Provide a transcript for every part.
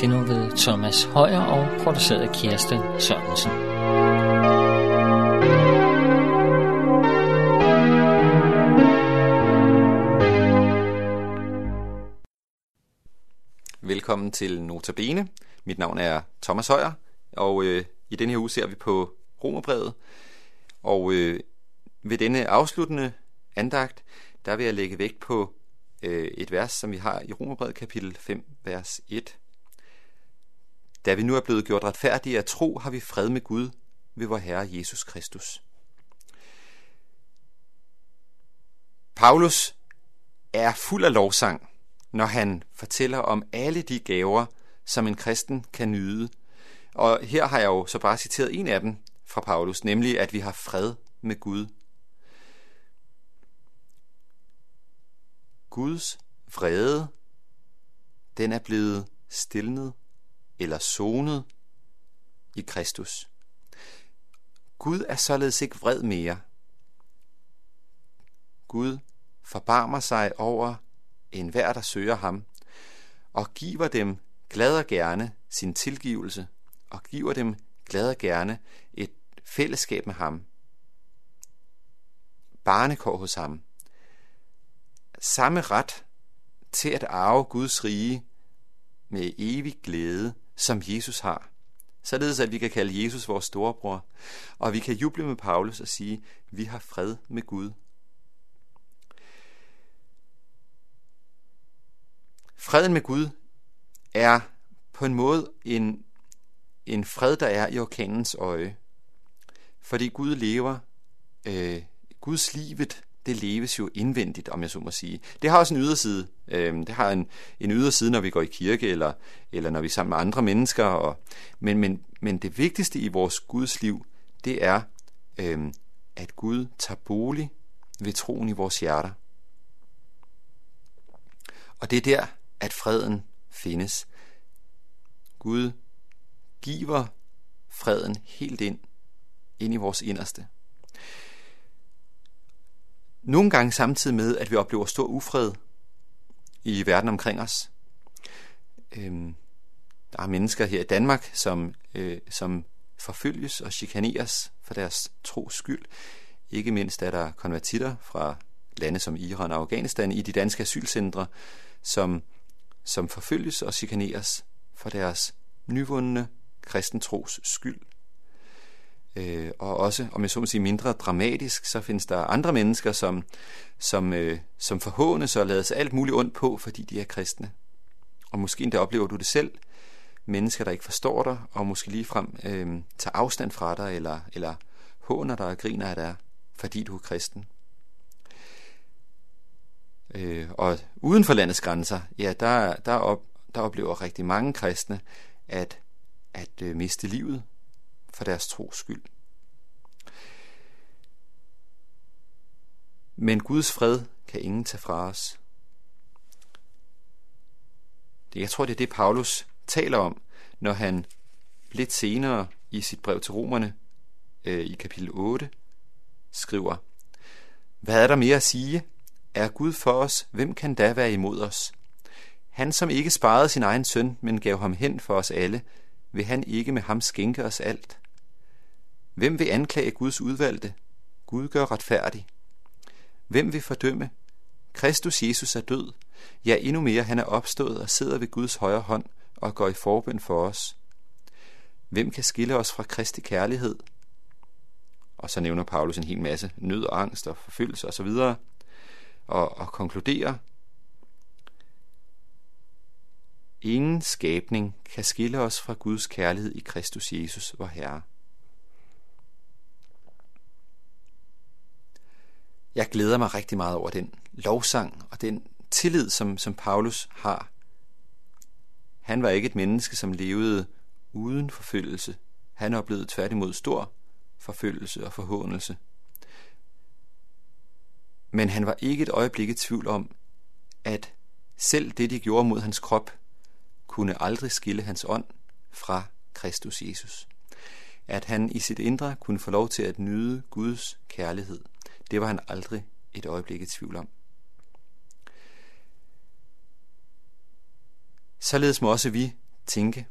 det ved Thomas Højer og produceret af Kirsten Sørensen. Velkommen til Notabene. Mit navn er Thomas Højer, og øh, i denne her uge ser vi på Romerbrevet. Og øh, ved denne afsluttende andagt, der vil jeg lægge vægt på øh, et vers, som vi har i Romerbrevet kapitel 5, vers 1. Da vi nu er blevet gjort retfærdige af tro, har vi fred med Gud ved vor Herre Jesus Kristus. Paulus er fuld af lovsang, når han fortæller om alle de gaver, som en kristen kan nyde. Og her har jeg jo så bare citeret en af dem fra Paulus, nemlig at vi har fred med Gud. Guds vrede, den er blevet stillet eller sonet i Kristus. Gud er således ikke vred mere. Gud forbarmer sig over enhver, der søger ham, og giver dem glad og gerne sin tilgivelse, og giver dem glad og gerne et fællesskab med ham. Barnekår hos ham. Samme ret til at arve Guds rige med evig glæde, som Jesus har. Således at vi kan kalde Jesus vores storebror, og vi kan juble med Paulus og sige, vi har fred med Gud. Freden med Gud er på en måde en, en fred, der er i orkanens øje. Fordi Gud lever, øh, Guds livet, det leves jo indvendigt, om jeg så må sige. Det har også en yderside. Øh, det har en, en yderside, når vi går i kirke, eller, eller når vi er sammen med andre mennesker. Og, men, men, men det vigtigste i vores Guds liv, det er, øhm, at Gud tager bolig ved troen i vores hjerter. Og det er der, at freden findes. Gud giver freden helt ind, ind i vores inderste. Nogle gange samtidig med, at vi oplever stor ufred i verden omkring os. Øhm, der er mennesker her i Danmark, som, øh, som forfølges og chikaneres for deres tros skyld. Ikke mindst er der konvertitter fra lande som Iran og Afghanistan i de danske asylcentre, som som forfølges og chikaneres for deres nyvundne kristentros skyld. Øh, og også, om jeg så må sige mindre dramatisk, så findes der andre mennesker, som, som, øh, som forhånes og lades alt muligt ondt på, fordi de er kristne. Og måske endda oplever du det selv, mennesker, der ikke forstår dig, og måske ligefrem øh, tager afstand fra dig, eller, eller håner dig og griner af dig, fordi du er kristen. Øh, og uden for landets grænser, ja, der, der, op, der oplever rigtig mange kristne at, at øh, miste livet for deres tros skyld. Men Guds fred kan ingen tage fra os. Jeg tror, det er det, Paulus taler om, når han lidt senere i sit brev til romerne øh, i kapitel 8 skriver, Hvad er der mere at sige? Er Gud for os, hvem kan da være imod os? Han, som ikke sparede sin egen søn, men gav ham hen for os alle, vil han ikke med ham skænke os alt? Hvem vil anklage Guds udvalgte? Gud gør retfærdig. Hvem vil fordømme? Kristus Jesus er død. Ja, endnu mere, han er opstået og sidder ved Guds højre hånd og går i forbøn for os. Hvem kan skille os fra Kristi kærlighed? Og så nævner Paulus en hel masse nød og angst og forfølgelse osv og, og konkludere, ingen skabning kan skille os fra Guds kærlighed i Kristus Jesus, vor Herre. Jeg glæder mig rigtig meget over den lovsang og den tillid, som, som Paulus har. Han var ikke et menneske, som levede uden forfølgelse. Han oplevede tværtimod stor forfølgelse og forhåndelse. Men han var ikke et øjeblik i tvivl om, at selv det, de gjorde mod hans krop, kunne aldrig skille hans ånd fra Kristus Jesus. At han i sit indre kunne få lov til at nyde Guds kærlighed, det var han aldrig et øjeblik i tvivl om. Således må også vi tænke,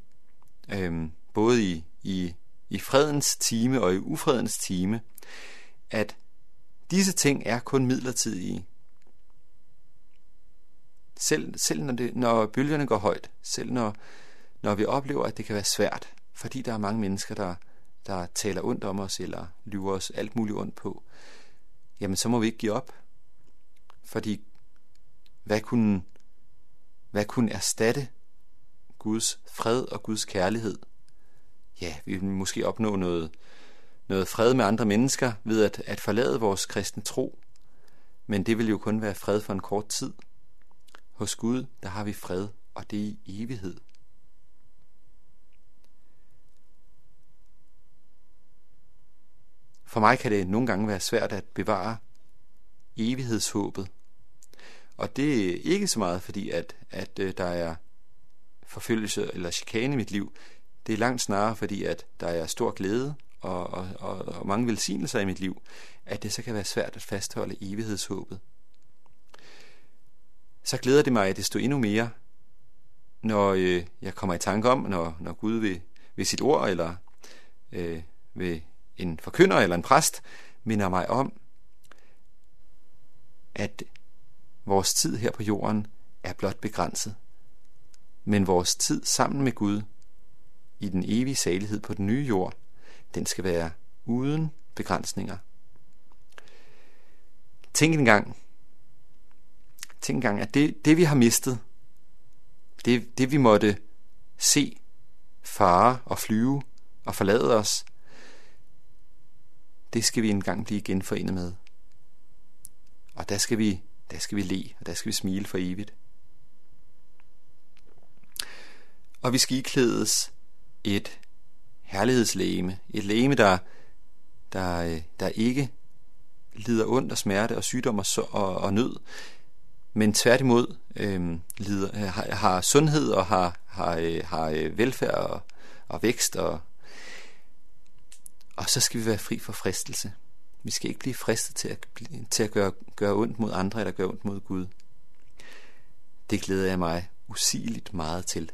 øhm, både i, i, i fredens time og i ufredens time, at disse ting er kun midlertidige. Selv, selv når, det, når bølgerne går højt, selv når, når vi oplever, at det kan være svært, fordi der er mange mennesker, der, der taler ondt om os, eller lyver os alt muligt ondt på, jamen så må vi ikke give op. Fordi hvad kunne, hvad kunne erstatte Guds fred og Guds kærlighed? Ja, vi vil måske opnå noget, noget fred med andre mennesker ved at, at forlade vores kristne tro. Men det vil jo kun være fred for en kort tid. Hos Gud, der har vi fred, og det er i evighed. For mig kan det nogle gange være svært at bevare evighedshåbet. Og det er ikke så meget fordi, at, at øh, der er forfølgelse eller chikane i mit liv. Det er langt snarere fordi, at der er stor glæde og, og, og, og mange velsignelser i mit liv, at det så kan være svært at fastholde evighedshåbet. Så glæder det mig, at det står endnu mere, når øh, jeg kommer i tanke om, når, når Gud ved, ved sit ord eller øh, ved en forkynder eller en præst minder mig om, at vores tid her på jorden er blot begrænset. Men vores tid sammen med Gud i den evige salighed på den nye jord, den skal være uden begrænsninger. Tænk engang, tænk engang, at det, det vi har mistet, det, det vi måtte se, fare og flyve og forlade os, det skal vi engang blive genforenet med. Og der skal vi, der skal vi le, og der skal vi smile for evigt. Og vi skal iklædes et herlighedslæme, Et læme, der, der, øh, der ikke lider ondt og smerte og sygdom og, og, og nød, men tværtimod øhm, øh, lider, har, har sundhed og har, har, øh, har øh, velfærd og, og vækst. Og, og så skal vi være fri for fristelse. Vi skal ikke blive fristet til at, til at gøre, gøre ondt mod andre eller gøre ondt mod Gud. Det glæder jeg mig usigeligt meget til.